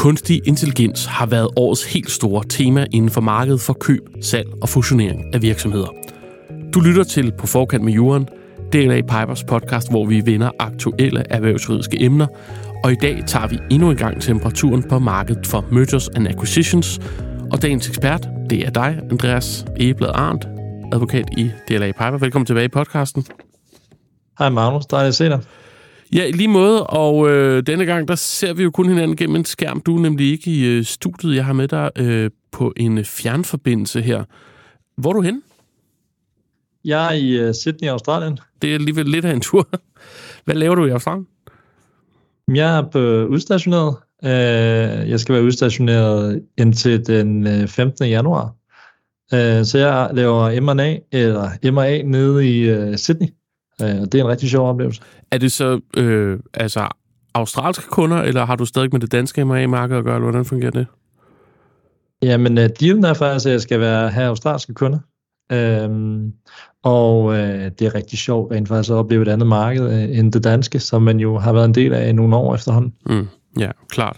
Kunstig intelligens har været årets helt store tema inden for markedet for køb, salg og fusionering af virksomheder. Du lytter til På forkant med Juren, DLA Pipers podcast, hvor vi vender aktuelle erhvervsjuridiske emner, og i dag tager vi endnu en gang temperaturen på markedet for mergers and acquisitions, og dagens ekspert, det er dig, Andreas Egeblad Arndt, advokat i DLA Piper. Velkommen tilbage i podcasten. Hej Magnus, dejligt at se dig. Ja, i lige måde, og øh, denne gang, der ser vi jo kun hinanden gennem en skærm. Du er nemlig ikke i øh, studiet. Jeg har med dig øh, på en fjernforbindelse her. Hvor er du hen? Jeg er i øh, Sydney, Australien. Det er alligevel lidt af en tur. Hvad laver du i Australien? Jeg er på udstationeret. Øh, jeg skal være udstationeret indtil den 15. Øh, januar. Øh, så jeg laver M&A, eller MA nede i øh, Sydney. Øh, og det er en rigtig sjov oplevelse. Er det så øh, altså australske kunder, eller har du stadig med det danske M&A-marked at gøre, eller hvordan fungerer det? Jamen, uh, dealen er faktisk, at jeg skal være her australske kunder. Øhm, og uh, det er rigtig sjovt rent faktisk at opleve et andet marked uh, end det danske, som man jo har været en del af i nogle år efterhånden. Mm, ja, klart.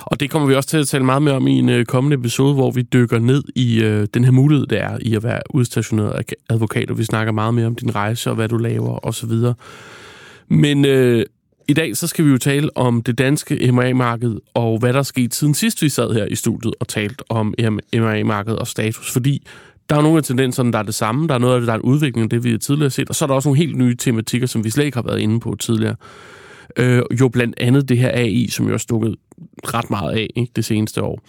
Og det kommer vi også til at tale meget mere om i en øh, kommende episode, hvor vi dykker ned i øh, den her mulighed, der er i at være udstationeret advokat, og vi snakker meget mere om din rejse og hvad du laver osv. Men øh, i dag så skal vi jo tale om det danske MRA-marked, og hvad der er sket siden sidst vi sad her i studiet og talt om MRA-markedet og status, fordi der er nogle af tendenserne, der er det samme. Der er noget af det, der er en udvikling af det, vi har tidligere set. Og så er der også nogle helt nye tematikker, som vi slet ikke har været inde på tidligere. Øh, jo blandt andet det her AI, som jo har stukket ret meget af ikke, det seneste år.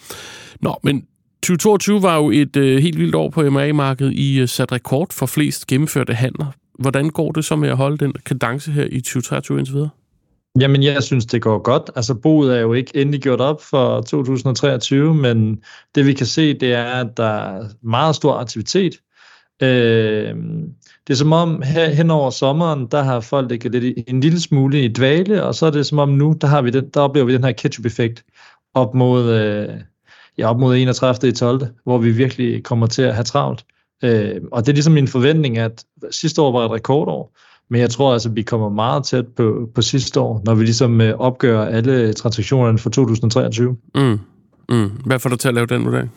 Nå, men 2022 var jo et øh, helt vildt år på MA-markedet. I øh, sat rekord for flest gennemførte handler. Hvordan går det så med at holde den kadence her i 2023 indtil videre? Jamen, jeg synes, det går godt. Altså, boet er jo ikke endelig gjort op for 2023, men det vi kan se, det er, at der er meget stor aktivitet. Øh, det er som om her hen over sommeren, der har folk ligget lidt en lille smule i dvale, og så er det som om nu, der, har vi den, der oplever vi den her ketchup-effekt op mod, øh, ja, op mod 31. i 12., hvor vi virkelig kommer til at have travlt. Øh, og det er ligesom min forventning, at sidste år var et rekordår, men jeg tror altså, at vi kommer meget tæt på, på sidste år, når vi ligesom øh, opgør alle transaktionerne for 2023. Mm. Mm. Hvad får du til at lave den vurdering?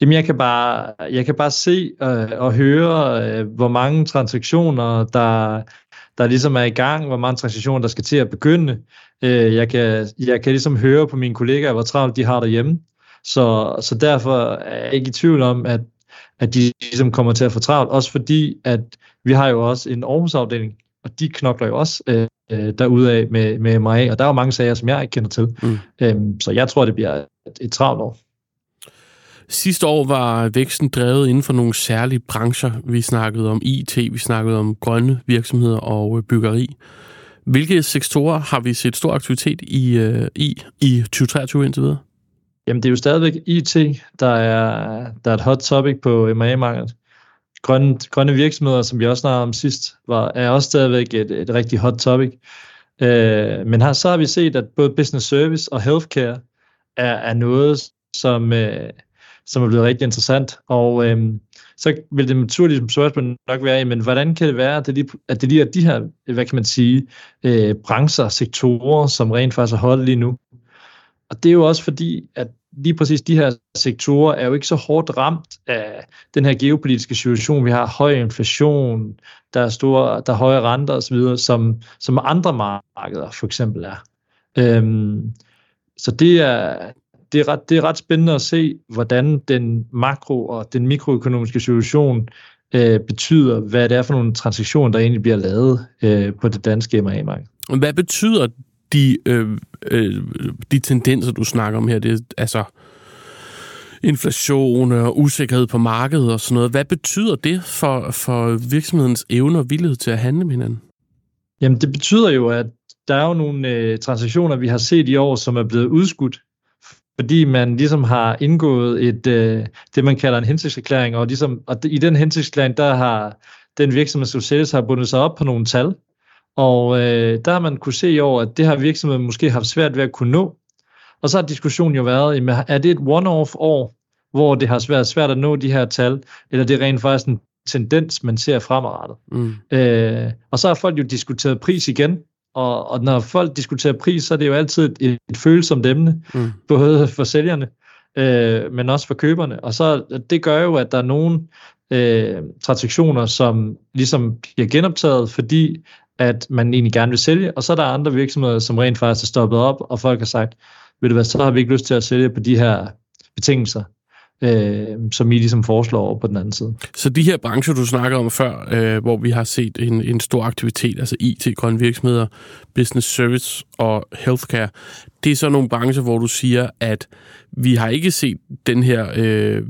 Jamen, jeg kan bare, jeg kan bare se øh, og høre, øh, hvor mange transaktioner, der, der ligesom er i gang, hvor mange transaktioner, der skal til at begynde. Øh, jeg, kan, jeg kan ligesom høre på mine kollegaer, hvor travlt de har derhjemme. Så, så derfor er jeg ikke i tvivl om, at, at de ligesom kommer til at få travlt. Også fordi, at vi har jo også en Aarhus-afdeling, og de knokler jo også øh, øh derudaf med, med mig, og der er jo mange sager, som jeg ikke kender til. Mm. Øhm, så jeg tror, det bliver et, et travlt år. Sidste år var væksten drevet inden for nogle særlige brancher. Vi snakkede om IT, vi snakkede om grønne virksomheder og øh, byggeri. Hvilke sektorer har vi set stor aktivitet i, øh, i, i 2023 indtil videre? Jamen, det er jo stadigvæk IT, der er, der er et hot topic på M&A-markedet grønne, grønne virksomheder, som vi også snakkede om sidst, var, er også stadigvæk et, et rigtig hot topic. Øh, men her, så har vi set, at både business service og healthcare er, er noget, som, øh, som er blevet rigtig interessant. Og øh, så vil det naturligt spørgsmål nok være, men hvordan kan det være, at det, lige, at det lige er de her, hvad kan man sige, øh, brancher, sektorer, som rent faktisk er holdt lige nu? Og det er jo også fordi, at lige præcis de her sektorer er jo ikke så hårdt ramt af den her geopolitiske situation. Vi har høj inflation, der er, store, der er høje renter osv., som, som andre markeder for eksempel er. Øhm, så det er, det, er ret, det er ret spændende at se, hvordan den makro- og den mikroøkonomiske situation øh, betyder, hvad det er for nogle transaktioner, der egentlig bliver lavet øh, på det danske MA-marked. Hvad betyder de, øh, øh, de tendenser, du snakker om her, det er altså inflation og usikkerhed på markedet og sådan noget. Hvad betyder det for, for virksomhedens evne og villighed til at handle med hinanden? Jamen, det betyder jo, at der er jo nogle øh, transaktioner, vi har set i år, som er blevet udskudt, fordi man ligesom har indgået et, øh, det, man kalder en hensigtserklæring, og, ligesom, og i den hensigtserklæring, der har den virksomhed, som sælges, har bundet sig op på nogle tal, og øh, der har man kunne se i år, at det har virksomheden måske haft svært ved at kunne nå. Og så har diskussionen jo været, er det et one-off år, hvor det har været svært at nå de her tal, eller det er rent faktisk en tendens, man ser fremadrettet. Mm. Øh, og så har folk jo diskuteret pris igen, og, og når folk diskuterer pris, så er det jo altid et, et følsomt emne, mm. både for sælgerne, øh, men også for køberne. Og så det gør jo, at der er nogle øh, transaktioner, som ligesom bliver genoptaget, fordi at man egentlig gerne vil sælge, og så er der andre virksomheder, som rent faktisk er stoppet op, og folk har sagt, ved du hvad, så har vi ikke lyst til at sælge på de her betingelser, øh, som I ligesom foreslår over på den anden side. Så de her brancher, du snakkede om før, øh, hvor vi har set en, en stor aktivitet, altså IT, grønne virksomheder, business service og healthcare, det er så nogle brancher, hvor du siger, at vi har ikke set den her øh,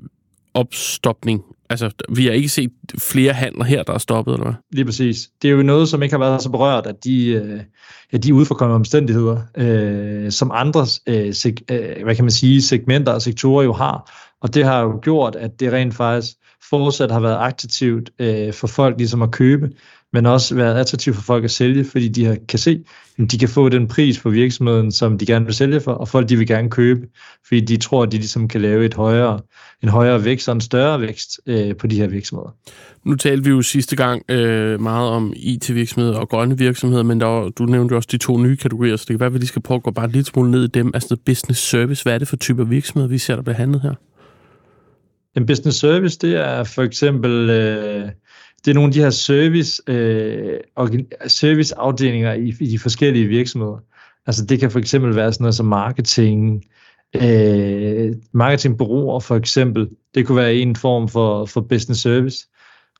opstopning Altså, vi har ikke set flere handler her, der er stoppet, eller hvad? Lige præcis. Det er jo noget, som ikke har været så berørt, at de, øh, ja, de udforkommende omstændigheder, øh, som andre øh, seg, øh, hvad kan man sige, segmenter og sektorer jo har. Og det har jo gjort, at det rent faktisk fortsat har været attraktivt øh, for folk ligesom at købe, men også været attraktivt for folk at sælge, fordi de kan se, at de kan få den pris på virksomheden, som de gerne vil sælge for, og folk de vil gerne købe, fordi de tror, at de ligesom kan lave et højere, en højere vækst og en større vækst øh, på de her virksomheder. Nu talte vi jo sidste gang øh, meget om IT-virksomheder og grønne virksomheder, men der var, du nævnte jo også de to nye kategorier, så det kan være, at vi lige skal prøve at gå bare lidt smule ned i dem. Altså business service, hvad er det for typer virksomheder, vi ser, der bliver handlet her? En business service, det er for eksempel... Øh, det er nogle af de her service, øh, serviceafdelinger i, i de forskellige virksomheder. Altså det kan for eksempel være sådan noget som marketing, øh, marketingbureauer for eksempel. Det kunne være en form for, for business service.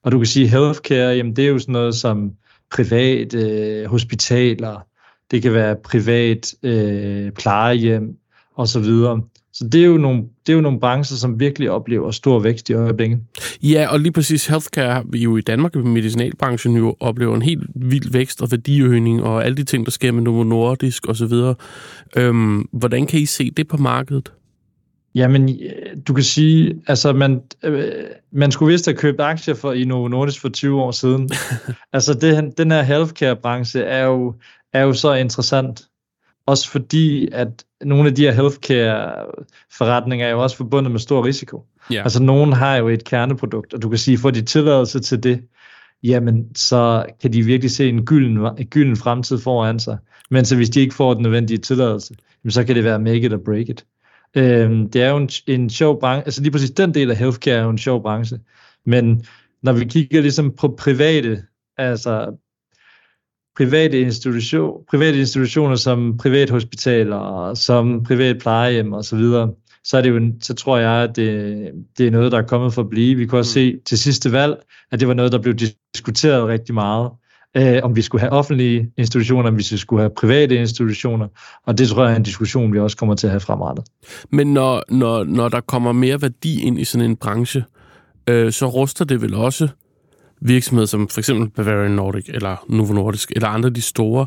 Og du kan sige healthcare, jamen det er jo sådan noget som private øh, hospitaler, det kan være privat øh, plejehjem og så videre. Så det er, jo nogle, det er jo nogle brancher, som virkelig oplever stor vækst i øjeblikket. Ja, og lige præcis healthcare vi jo i Danmark, i medicinalbranchen, jo oplever en helt vild vækst og værdiøgning, og alle de ting, der sker med Novo Nordisk osv. Øhm, hvordan kan I se det på markedet? Jamen, du kan sige, altså man, øh, man skulle vist have købt aktier for i Novo Nordisk for 20 år siden. altså det, den her healthcare-branche er jo, er jo så interessant. Også fordi, at nogle af de her healthcare-forretninger er jo også forbundet med stor risiko. Yeah. Altså, nogen har jo et kerneprodukt, og du kan sige, får de tilladelse til det, jamen, så kan de virkelig se en gylden, en gylden fremtid foran sig. Men så hvis de ikke får den nødvendige tilladelse, jamen, så kan det være make it or break it. Øhm, det er jo en, en sjov branche, altså lige præcis den del af healthcare er jo en sjov branche, men når vi kigger ligesom på private, altså private, institution, private institutioner som privathospitaler, som privat plejehjem og så videre, så, er det jo, så tror jeg, at det, det er noget, der er kommet for at blive. Vi kunne også se til sidste valg, at det var noget, der blev diskuteret rigtig meget, øh, om vi skulle have offentlige institutioner, om vi skulle have private institutioner, og det tror jeg er en diskussion, vi også kommer til at have fremrettet. Men når, når, når der kommer mere værdi ind i sådan en branche, øh, så ruster det vel også virksomheder som for eksempel Bavarian Nordic eller Novo Nordisk eller andre af de store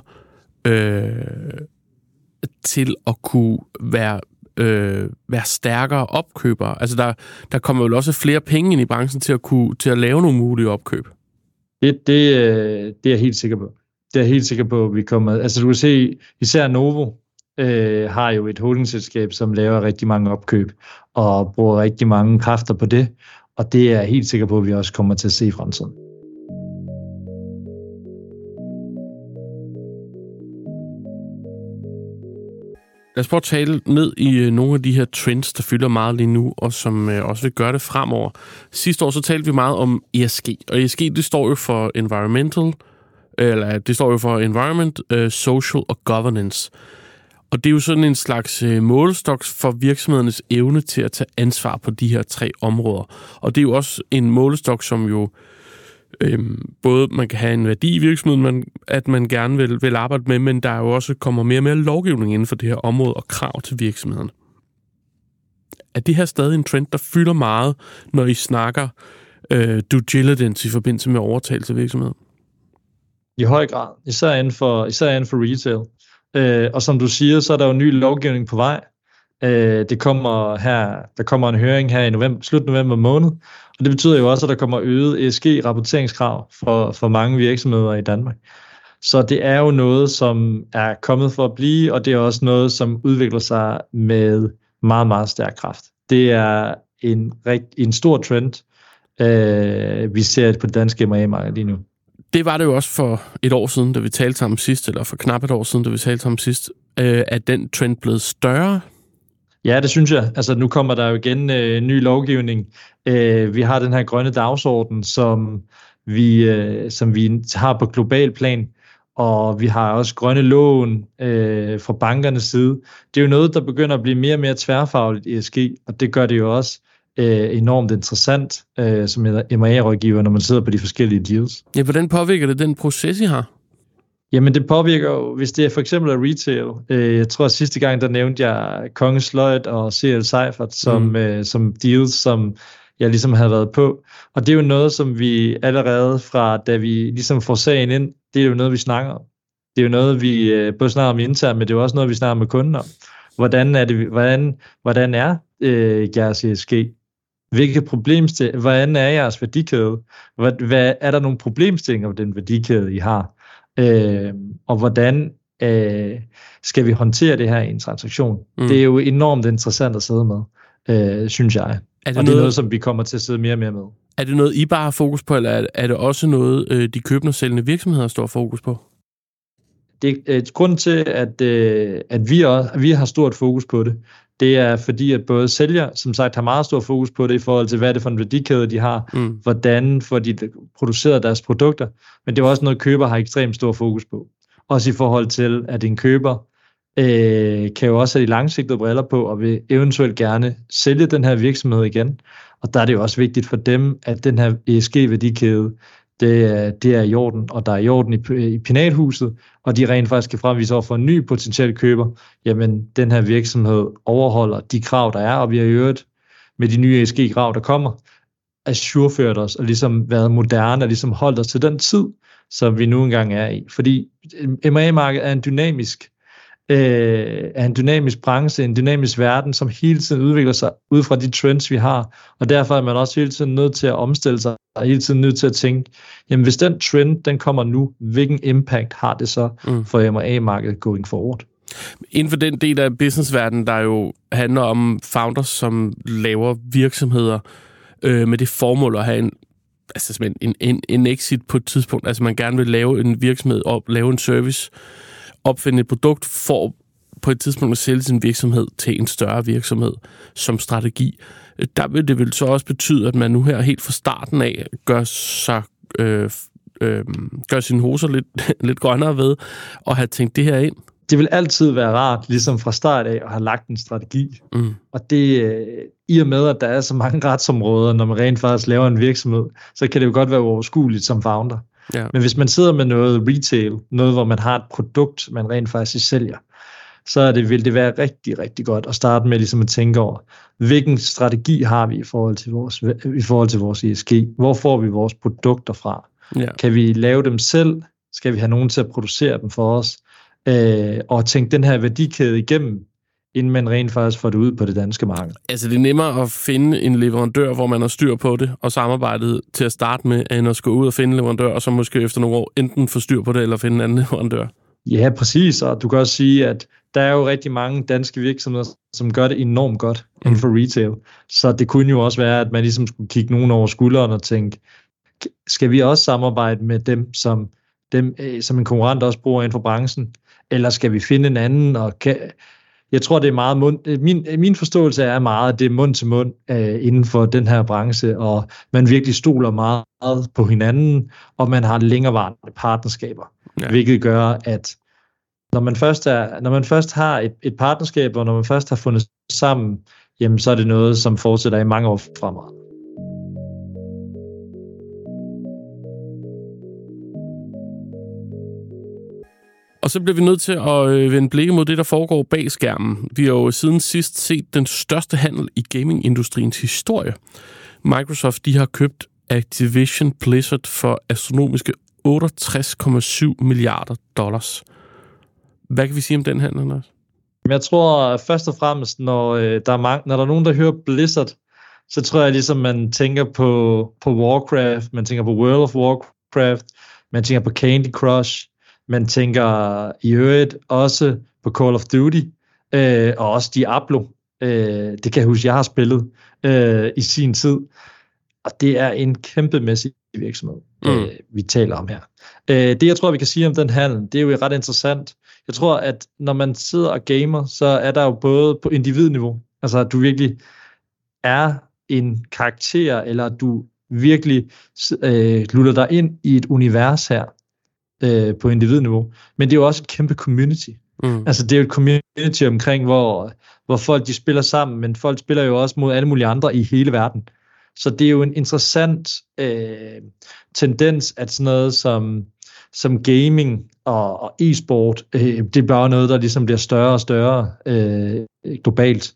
øh, til at kunne være øh, være stærkere opkøbere. Altså der, der kommer vel også flere penge ind i branchen til at kunne til at lave nogle mulige opkøb. Det, det, øh, det er jeg helt sikker på. Det er jeg helt sikker på, at vi kommer... Altså du kan se, især Novo øh, har jo et holdingselskab, som laver rigtig mange opkøb og bruger rigtig mange kræfter på det. Og det er jeg helt sikker på, at vi også kommer til at se i fremtiden. Lad os prøve at tale ned i øh, nogle af de her trends, der fylder meget lige nu, og som øh, også vil gøre det fremover. Sidste år så talte vi meget om ESG, og ESG det står jo for Environmental, eller det står jo for Environment, øh, Social og Governance. Og det er jo sådan en slags øh, målestok for virksomhedernes evne til at tage ansvar på de her tre områder. Og det er jo også en målestok, som jo øhm, både man kan have en værdi i virksomheden, man, at man gerne vil, vil arbejde med, men der er jo også kommer mere og mere lovgivning inden for det her område og krav til virksomheden. Er det her stadig en trend, der fylder meget, når I snakker øh, due diligence i forbindelse med overtagelse af virksomheden? I høj grad, især inden for, især inden for retail. Øh, og som du siger, så er der jo ny lovgivning på vej. Øh, det kommer her, der kommer en høring her i november, slut november måned, og det betyder jo også, at der kommer øget ESG-rapporteringskrav for, for mange virksomheder i Danmark. Så det er jo noget, som er kommet for at blive, og det er også noget, som udvikler sig med meget, meget stærk kraft. Det er en, en stor trend, øh, vi ser på det danske M&A-marked lige nu det var det jo også for et år siden, da vi talte sammen sidst, eller for knap et år siden, da vi talte sammen sidst. Øh, at den trend blev større? Ja, det synes jeg. Altså, nu kommer der jo igen øh, ny lovgivning. Øh, vi har den her grønne dagsorden, som vi, øh, som vi har på global plan, og vi har også grønne lån øh, fra bankernes side. Det er jo noget, der begynder at blive mere og mere tværfagligt i ESG, og det gør det jo også øh, enormt interessant øh, som M&A-rådgiver, når man sidder på de forskellige deals. Ja, hvordan påvirker det den proces, I har? Jamen det påvirker jo, hvis det er for eksempel er retail. Øh, jeg tror at sidste gang, der nævnte jeg Kongens Lloyd og CL Seifert som, mm. øh, som deals, som jeg ligesom havde været på. Og det er jo noget, som vi allerede fra, da vi ligesom får sagen ind, det er jo noget, vi snakker om. Det er jo noget, vi øh, både snakker om internt, men det er jo også noget, vi snakker med kunden om. Hvordan er, det, hvordan, hvordan er øh, jeres ESG? Hvilke problemstillinger, hvordan er jeres værdikæde? Hvad, hvad, er der nogle problemstillinger på den værdikæde, I har? Øh, og hvordan øh, skal vi håndtere det her i en transaktion? Mm. Det er jo enormt interessant at sidde med, øh, synes jeg. Er det og det er noget, som vi kommer til at sidde mere og mere med. Er det noget, I bare har fokus på, eller er det også noget, øh, de købende og sælgende virksomheder står fokus på? Det er et grund til, at, øh, at, vi også, at vi har stort fokus på det. Det er fordi, at både sælger, som sagt, har meget stor fokus på det i forhold til, hvad er det for en værdikæde, de har, mm. hvordan får de produceret deres produkter, men det er også noget, køber har ekstremt stor fokus på. Også i forhold til, at en køber øh, kan jo også have de langsigtede briller på, og vil eventuelt gerne sælge den her virksomhed igen. Og der er det jo også vigtigt for dem, at den her ESG-værdikæde, det er, det er i orden, og der er i orden i, i penalhuset, og de rent faktisk kan fremvise over for en ny potentiel køber, jamen den her virksomhed overholder de krav, der er, og vi har i øvrigt med de nye ESG-krav, der kommer, assureført os og ligesom været moderne og ligesom holdt os til den tid, som vi nu engang er i. Fordi M&A-markedet er en dynamisk øh, er en dynamisk branche, en dynamisk verden, som hele tiden udvikler sig ud fra de trends, vi har. Og derfor er man også hele tiden nødt til at omstille sig, og hele tiden nødt til at tænke, jamen hvis den trend, den kommer nu, hvilken impact har det så mm. for M&A-markedet going forward? Inden for den del af businessverdenen, der jo handler om founders, som laver virksomheder øh, med det formål at have en altså en, en, en exit på et tidspunkt. Altså man gerne vil lave en virksomhed op, lave en service, opfinde et produkt for på et tidspunkt at sælge sin virksomhed til en større virksomhed som strategi. Der vil det vel så også betyde, at man nu her helt fra starten af gør sig øh, øh, gør sine hoser lidt, lidt grønnere ved at have tænkt det her ind. Det vil altid være rart, ligesom fra start af, at have lagt en strategi. Mm. Og det, øh, i og med, at der er så mange retsområder, når man rent faktisk laver en virksomhed, så kan det jo godt være overskueligt som founder. Ja. Men hvis man sidder med noget retail, noget hvor man har et produkt, man rent faktisk sælger, så er det, vil det være rigtig, rigtig godt at starte med ligesom at tænke over, hvilken strategi har vi i forhold til vores, i forhold til vores ESG? Hvor får vi vores produkter fra? Ja. Kan vi lave dem selv? Skal vi have nogen til at producere dem for os? Øh, og tænke den her værdikæde igennem, inden man rent faktisk får det ud på det danske marked. Altså det er nemmere at finde en leverandør, hvor man har styr på det, og samarbejdet til at starte med, end at skulle ud og finde en leverandør, og så måske efter nogle år enten få styr på det, eller finde en anden leverandør. Ja, præcis, og du kan også sige, at der er jo rigtig mange danske virksomheder, som gør det enormt godt inden mm. for retail. Så det kunne jo også være, at man ligesom skulle kigge nogen over skulderen og tænke, skal vi også samarbejde med dem, som, dem, øh, som en konkurrent også bruger inden for branchen? Eller skal vi finde en anden, og kan, jeg tror, det er meget mund, øh, min, øh, min forståelse er meget, at det er mund til mund uh, inden for den her branche, og man virkelig stoler meget på hinanden, og man har længerevarende partnerskaber, ja. hvilket gør, at når man først, er, når man først har et, et partnerskab, og når man først har fundet sammen, jamen så er det noget, som fortsætter i mange år fremover. Og så bliver vi nødt til at øh, vende blikket mod det, der foregår bag skærmen. Vi har jo siden sidst set den største handel i gamingindustriens historie. Microsoft de har købt Activision Blizzard for astronomiske 68,7 milliarder dollars. Hvad kan vi sige om den handel, Anders? Jeg tror øh, først og fremmest, når, øh, der er mange, når der er nogen, der hører Blizzard, så tror jeg ligesom, man tænker på, på Warcraft, man tænker på World of Warcraft, man tænker på Candy Crush, man tænker i øvrigt også på Call of Duty, øh, og også Diablo. Øh, det kan jeg huske, jeg har spillet øh, i sin tid. Og det er en kæmpemæssig virksomhed, mm. øh, vi taler om her. Øh, det, jeg tror, vi kan sige om den handel, det er jo ret interessant. Jeg tror, at når man sidder og gamer, så er der jo både på individniveau, altså at du virkelig er en karakter, eller du virkelig øh, lutter dig ind i et univers her øh, på individniveau. Men det er jo også et kæmpe community. Mm. Altså det er jo et community omkring, hvor, hvor folk de spiller sammen, men folk spiller jo også mod alle mulige andre i hele verden. Så det er jo en interessant øh, tendens, at sådan noget som, som gaming og, og e-sport, øh, det er bare noget, der ligesom bliver større og større øh, globalt.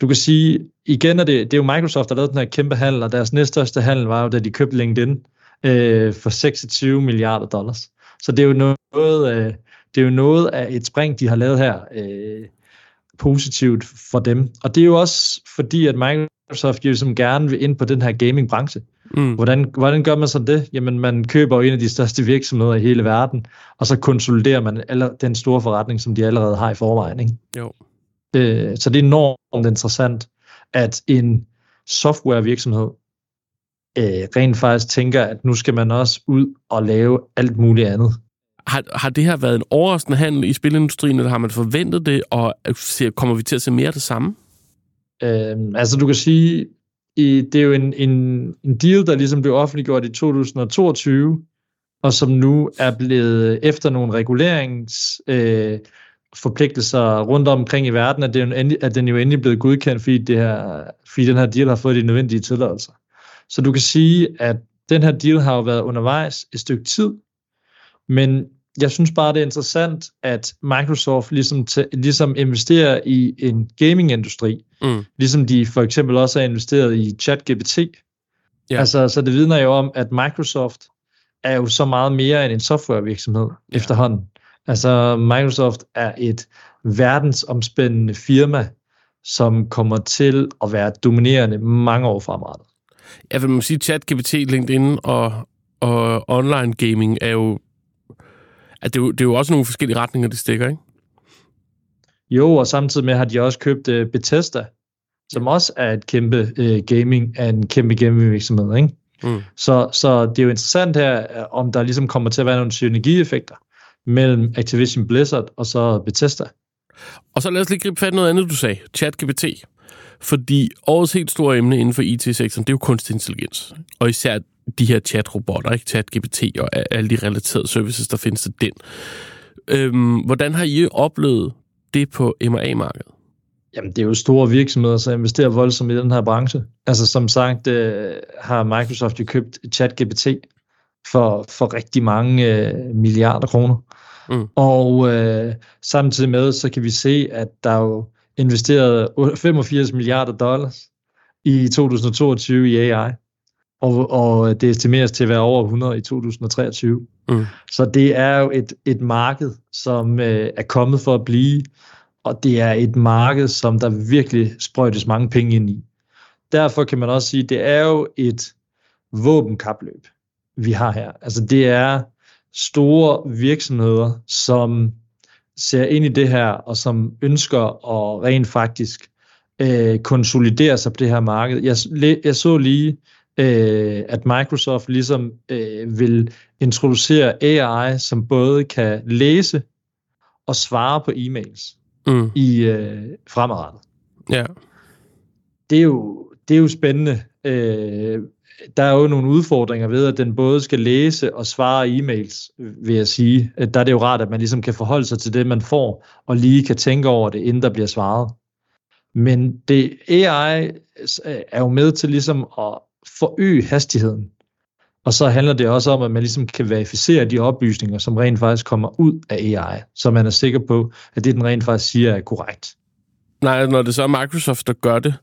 Du kan sige, igen er det, det er jo Microsoft, der lavede den her kæmpe handel, og deres næststørste handel var jo, da de købte LinkedIn øh, for 26 milliarder dollars. Så det er jo noget, øh, det er jo noget af et spring, de har lavet her øh, positivt for dem. Og det er jo også fordi, at Microsoft jo som gerne vil ind på den her gaming-branche. Mm. Hvordan, hvordan gør man så det? Jamen, man køber en af de største virksomheder i hele verden, og så konsoliderer man alle, den store forretning, som de allerede har i forvejen. Ikke? Jo. Øh, så det er enormt interessant, at en softwarevirksomhed øh, rent faktisk tænker, at nu skal man også ud og lave alt muligt andet. Har, har det her været en overraskende handel i spilindustrien, eller har man forventet det, og kommer vi til at se mere af det samme? Øh, altså du kan sige, i, det er jo en, en, en deal, der ligesom blev offentliggjort i 2022, og som nu er blevet efter nogle regulerings øh, rundt omkring i verden, at, det er endelig, at den jo endelig blevet godkendt, fordi, det her, fordi den her deal har fået de nødvendige tilladelser. Så du kan sige, at den her deal har jo været undervejs et stykke tid, men jeg synes bare, det er interessant, at Microsoft ligesom, t- ligesom investerer i en gaming-industri, mm. ligesom de for eksempel også har investeret i ChatGPT. Ja. Altså, så det vidner jo om, at Microsoft er jo så meget mere end en softwarevirksomhed ja. efterhånden. Altså, Microsoft er et verdensomspændende firma, som kommer til at være dominerende mange år fremrettet. Jeg vil sige, ChatGPT, LinkedIn og, og online gaming er jo at det, er jo, det er jo også nogle forskellige retninger, det stikker, ikke? Jo, og samtidig med har de også købt uh, Bethesda, som også er et kæmpe uh, gaming, er en kæmpe gaming virksomhed, ikke? Mm. Så, så det er jo interessant her, om der ligesom kommer til at være nogle synergieffekter mellem Activision Blizzard og så Bethesda. Og så lad os lige gribe fat i noget andet, du sagde. ChatGPT. Fordi årets helt store emne inden for IT-sektoren, det er jo kunstig intelligens. Og især de her chatrobotter, ikke? ChatGPT og alle de relaterede services, der findes til den. Øhm, hvordan har I oplevet det på M&A-markedet? Jamen, det er jo store virksomheder, som investerer voldsomt i den her branche. Altså, som sagt, øh, har Microsoft jo købt ChatGPT for, for rigtig mange øh, milliarder kroner. Mm. Og øh, samtidig med, så kan vi se, at der er jo investeret 85 milliarder dollars i 2022 i AI og, og det estimeres til at være over 100 i 2023. Mm. Så det er jo et, et marked, som øh, er kommet for at blive, og det er et marked, som der virkelig sprøjtes mange penge ind i. Derfor kan man også sige, at det er jo et våbenkapløb, vi har her. Altså det er store virksomheder, som ser ind i det her, og som ønsker at rent faktisk øh, konsolidere sig på det her marked. Jeg, jeg så lige øh, at Microsoft ligesom øh, vil introducere AI, som både kan læse og svare på e-mails mm. i øh, fremadrettet. Ja. Det er jo, det er jo spændende. Øh, der er jo nogle udfordringer ved, at den både skal læse og svare e-mails, vil jeg sige. Der er det jo rart, at man ligesom kan forholde sig til det, man får, og lige kan tænke over det, inden der bliver svaret. Men det AI er jo med til ligesom at forøge hastigheden. Og så handler det også om, at man ligesom kan verificere de oplysninger, som rent faktisk kommer ud af AI, så man er sikker på, at det, den rent faktisk siger, er korrekt. Nej, når det så er Microsoft, der gør det,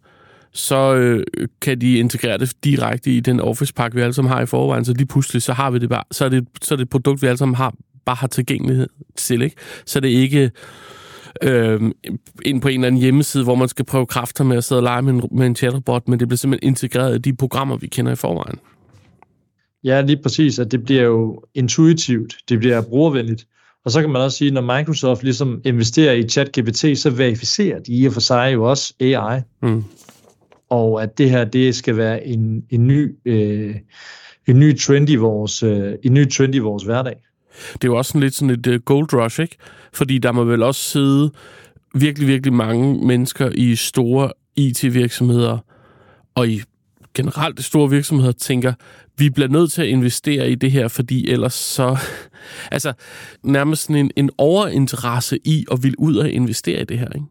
så øh, kan de integrere det direkte i den Office-pakke, vi alle sammen har i forvejen, så lige pludselig, så har vi det bare, så er det, så er det et produkt, vi alle sammen har, bare har tilgængelighed til, ikke? Så det er ikke øh, ind på en eller anden hjemmeside, hvor man skal prøve kræfter med at sidde og lege med en, med en chatbot, men det bliver simpelthen integreret i de programmer, vi kender i forvejen. Ja, lige præcis, at det bliver jo intuitivt, det bliver brugervenligt. Og så kan man også sige, når Microsoft ligesom investerer i ChatGPT, så verificerer de i og for sig jo også AI. Mm. Og at det her, det skal være en, en ny, øh, en ny trend i vores, øh, en ny trend i vores hverdag. Det er jo også sådan lidt sådan et øh, gold rush, ikke? Fordi der må vel også sidde virkelig, virkelig mange mennesker i store IT-virksomheder og i generelt store virksomheder tænker, vi bliver nødt til at investere i det her, fordi ellers så... altså, nærmest sådan en, en overinteresse i at ville ud og investere i det her, ikke?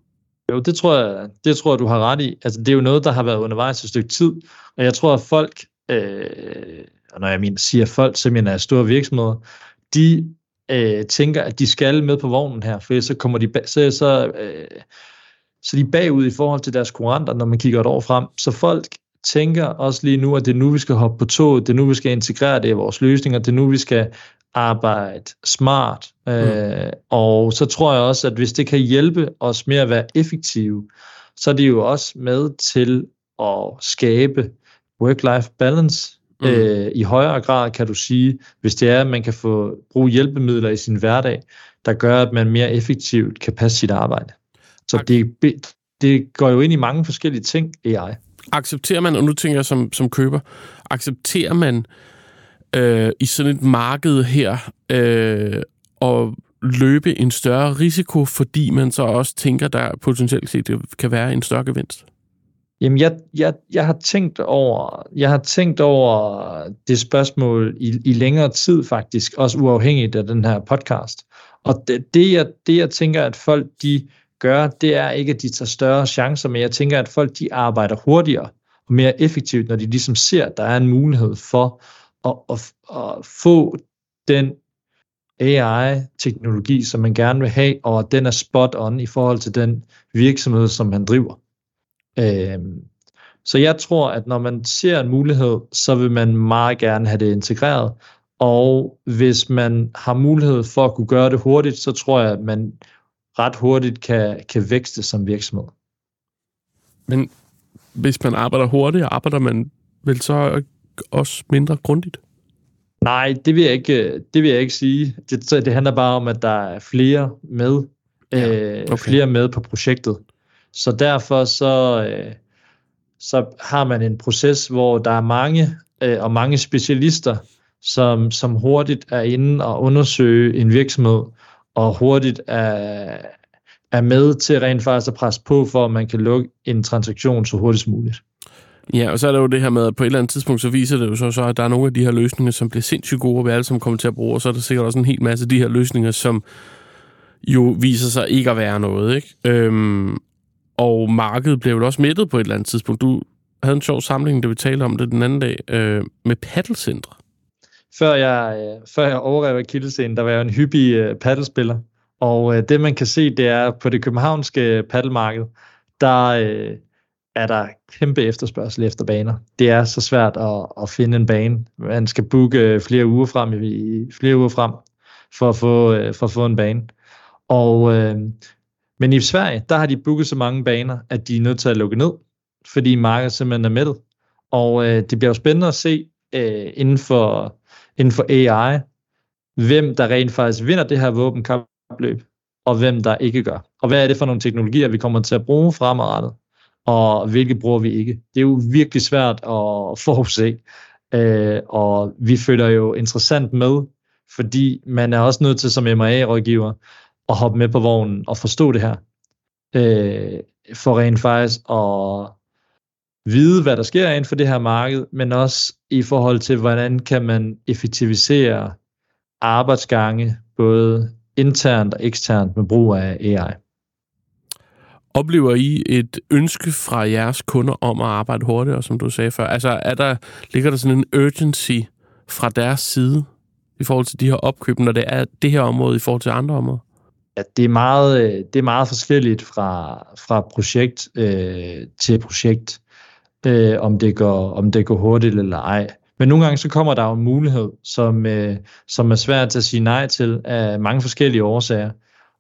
Jo, det tror jeg, det tror jeg, du har ret i. Altså, det er jo noget, der har været undervejs et stykke tid, og jeg tror, at folk, øh, og når jeg mener, siger folk, så mener jeg store virksomheder, de øh, tænker, at de skal med på vognen her, for så kommer de, så, så, øh, så de bagud i forhold til deres konkurrenter, når man kigger et år frem. Så folk tænker også lige nu, at det er nu, vi skal hoppe på toget, det er nu, vi skal integrere det i vores løsninger, det er nu, vi skal arbejde smart. Mm. Øh, og så tror jeg også, at hvis det kan hjælpe os med at være effektive, så er det jo også med til at skabe work-life balance. Mm. Øh, I højere grad kan du sige, hvis det er, at man kan få bruge hjælpemidler i sin hverdag, der gør, at man mere effektivt kan passe sit arbejde. Så det, det går jo ind i mange forskellige ting, AI accepterer man, og nu tænker jeg som, som køber, accepterer man øh, øh, i sådan et marked her øh, og løbe en større risiko, fordi man så også tænker, der potentielt set det kan være en større gevinst? Jamen, jeg, jeg, jeg, har tænkt over, jeg har tænkt over det spørgsmål i, i længere tid faktisk, også uafhængigt af den her podcast. Og det, det, jeg, det jeg tænker, at folk de gør, det er ikke, at de tager større chancer, men jeg tænker, at folk de arbejder hurtigere og mere effektivt, når de ligesom ser, at der er en mulighed for at, at, at få den AI-teknologi, som man gerne vil have, og den er spot on i forhold til den virksomhed, som han driver. Øhm, så jeg tror, at når man ser en mulighed, så vil man meget gerne have det integreret, og hvis man har mulighed for at kunne gøre det hurtigt, så tror jeg, at man ret hurtigt kan, kan vækste som virksomhed. Men hvis man arbejder hurtigt, arbejder man vel så også mindre grundigt? Nej, det vil jeg ikke, det vil jeg ikke sige. Det, det handler bare om, at der er flere med, ja, øh, okay. øh, flere med på projektet. Så derfor så, øh, så har man en proces, hvor der er mange øh, og mange specialister, som, som hurtigt er inde og undersøge en virksomhed, og hurtigt er, er med til rent faktisk at presse på, for at man kan lukke en transaktion så hurtigt som muligt. Ja, og så er der jo det her med, at på et eller andet tidspunkt, så viser det jo så, så at der er nogle af de her løsninger, som bliver sindssygt gode, og vi alle sammen kommer til at bruge, og så er der sikkert også en hel masse af de her løsninger, som jo viser sig ikke at være noget, ikke? Øhm, og markedet bliver jo også mættet på et eller andet tidspunkt. Du havde en sjov samling, da vi talte om det den anden dag, øh, med paddelcentre før jeg, øh, før jeg overrev kildescenen, der var jeg en hyppig øh, paddelspiller. Og øh, det man kan se, det er på det københavnske øh, paddelmarked, der øh, er der kæmpe efterspørgsel efter baner. Det er så svært at, at finde en bane. Man skal booke flere uger frem i, flere uger frem for at få, øh, for at få en bane. Og, øh, men i Sverige, der har de booket så mange baner, at de er nødt til at lukke ned, fordi markedet simpelthen er mættet. Og øh, det bliver jo spændende at se øh, inden for inden for AI, hvem der rent faktisk vinder det her våbenkapløb, og hvem der ikke gør. Og hvad er det for nogle teknologier, vi kommer til at bruge fremadrettet, og hvilke bruger vi ikke. Det er jo virkelig svært at forudse, øh, og vi følger jo interessant med, fordi man er også nødt til som MRA-rådgiver at hoppe med på vognen og forstå det her, øh, for rent faktisk at vide, hvad der sker inden for det her marked, men også i forhold til, hvordan kan man effektivisere arbejdsgange, både internt og eksternt med brug af AI. Oplever I et ønske fra jeres kunder om at arbejde hurtigere, som du sagde før? Altså, er der, ligger der sådan en urgency fra deres side i forhold til de her opkøb, når det er det her område i forhold til andre områder? Ja, det er meget, øh, det er meget forskelligt fra, fra projekt øh, til projekt øh, om, det går, om det går hurtigt eller ej. Men nogle gange så kommer der jo en mulighed, som, øh, som er svært at sige nej til af mange forskellige årsager.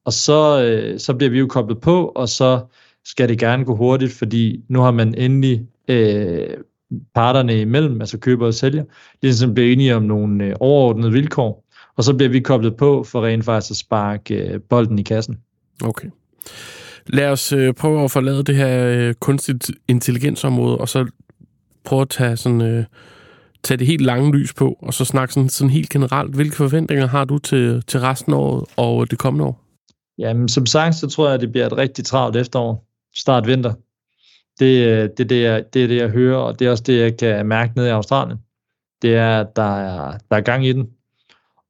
Og så, øh, så bliver vi jo koblet på, og så skal det gerne gå hurtigt, fordi nu har man endelig øh, parterne imellem, altså køber og sælger, ligesom bliver enige om nogle øh, overordnede vilkår, og så bliver vi koblet på for rent faktisk at sparke øh, bolden i kassen. Okay. Lad os øh, prøve at forlade det her øh, kunstigt intelligensområde, og så prøve at tage sådan... Øh, tage det helt lange lys på, og så snakke sådan, sådan helt generelt. Hvilke forventninger har du til, til resten af året og øh, det kommende år? Jamen, som sagt, så tror jeg, at det bliver et rigtig travlt efterår. Start vinter. Det, det, det, er, det er det, jeg hører, og det er også det, jeg kan mærke nede i Australien. Det er, at der er, der er gang i den.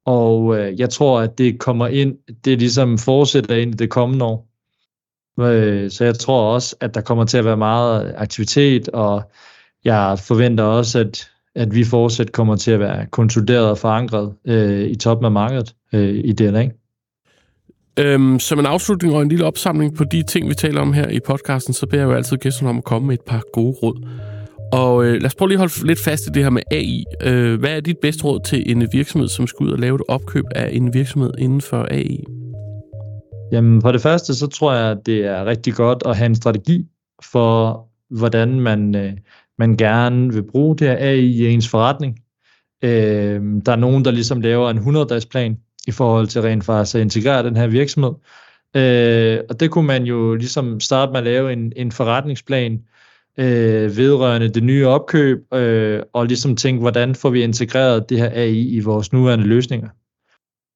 Og øh, jeg tror, at det kommer ind, det ligesom fortsætter ind i det kommende år. Øh, så jeg tror også, at der kommer til at være meget aktivitet, og jeg forventer også, at, at vi fortsat kommer til at være konsolideret og forankret øh, i toppen af markedet øh, i DNA. Øhm, som en afslutning og en lille opsamling på de ting, vi taler om her i podcasten, så beder jeg jo altid gæsterne om at komme med et par gode råd. Og øh, lad os prøve lige at holde lidt fast i det her med AI. Øh, hvad er dit bedste råd til en virksomhed, som skal ud og lave et opkøb af en virksomhed inden for AI? Jamen, for det første, så tror jeg, at det er rigtig godt at have en strategi for, hvordan man, øh, man gerne vil bruge det her AI i ens forretning. Øh, der er nogen, der ligesom laver en 100-dages plan i forhold til rent faktisk at integrere den her virksomhed. Øh, og det kunne man jo ligesom starte med at lave en, en forretningsplan øh, vedrørende det nye opkøb, øh, og ligesom tænke, hvordan får vi integreret det her AI i vores nuværende løsninger.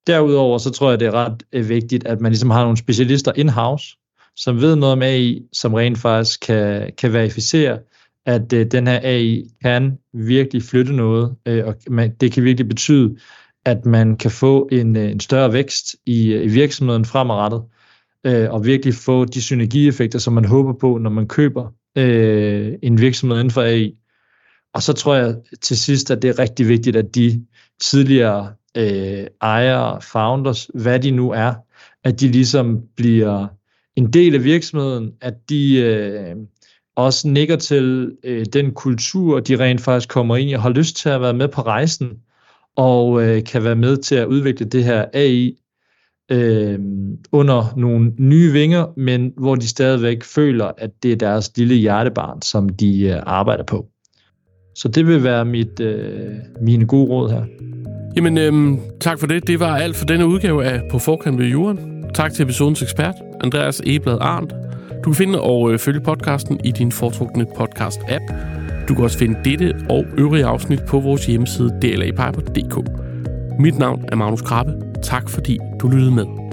Derudover så tror jeg, det er ret øh, vigtigt, at man ligesom har nogle specialister in-house, som ved noget om AI, som rent faktisk kan, kan verificere, at øh, den her AI kan virkelig flytte noget, øh, og man, det kan virkelig betyde, at man kan få en, øh, en større vækst i, øh, i virksomheden fremadrettet, øh, og virkelig få de synergieffekter, som man håber på, når man køber øh, en virksomhed inden for AI. Og så tror jeg til sidst, at det er rigtig vigtigt, at de tidligere øh, ejere, founders, hvad de nu er, at de ligesom bliver en del af virksomheden, at de øh, også nikker til øh, den kultur, de rent faktisk kommer ind i og har lyst til at være med på rejsen, og øh, kan være med til at udvikle det her AI øh, under nogle nye vinger, men hvor de stadigvæk føler, at det er deres lille hjertebarn, som de øh, arbejder på. Så det vil være mit, øh, mine gode råd her. Jamen, øhm, tak for det. Det var alt for denne udgave af På forkant ved Jorden. Tak til episodens ekspert, Andreas Eblad Arndt. Du kan finde og øh, følge podcasten i din foretrukne podcast-app. Du kan også finde dette og øvrige afsnit på vores hjemmeside dlapiper.dk. Mit navn er Magnus Krabbe. Tak fordi du lyttede med.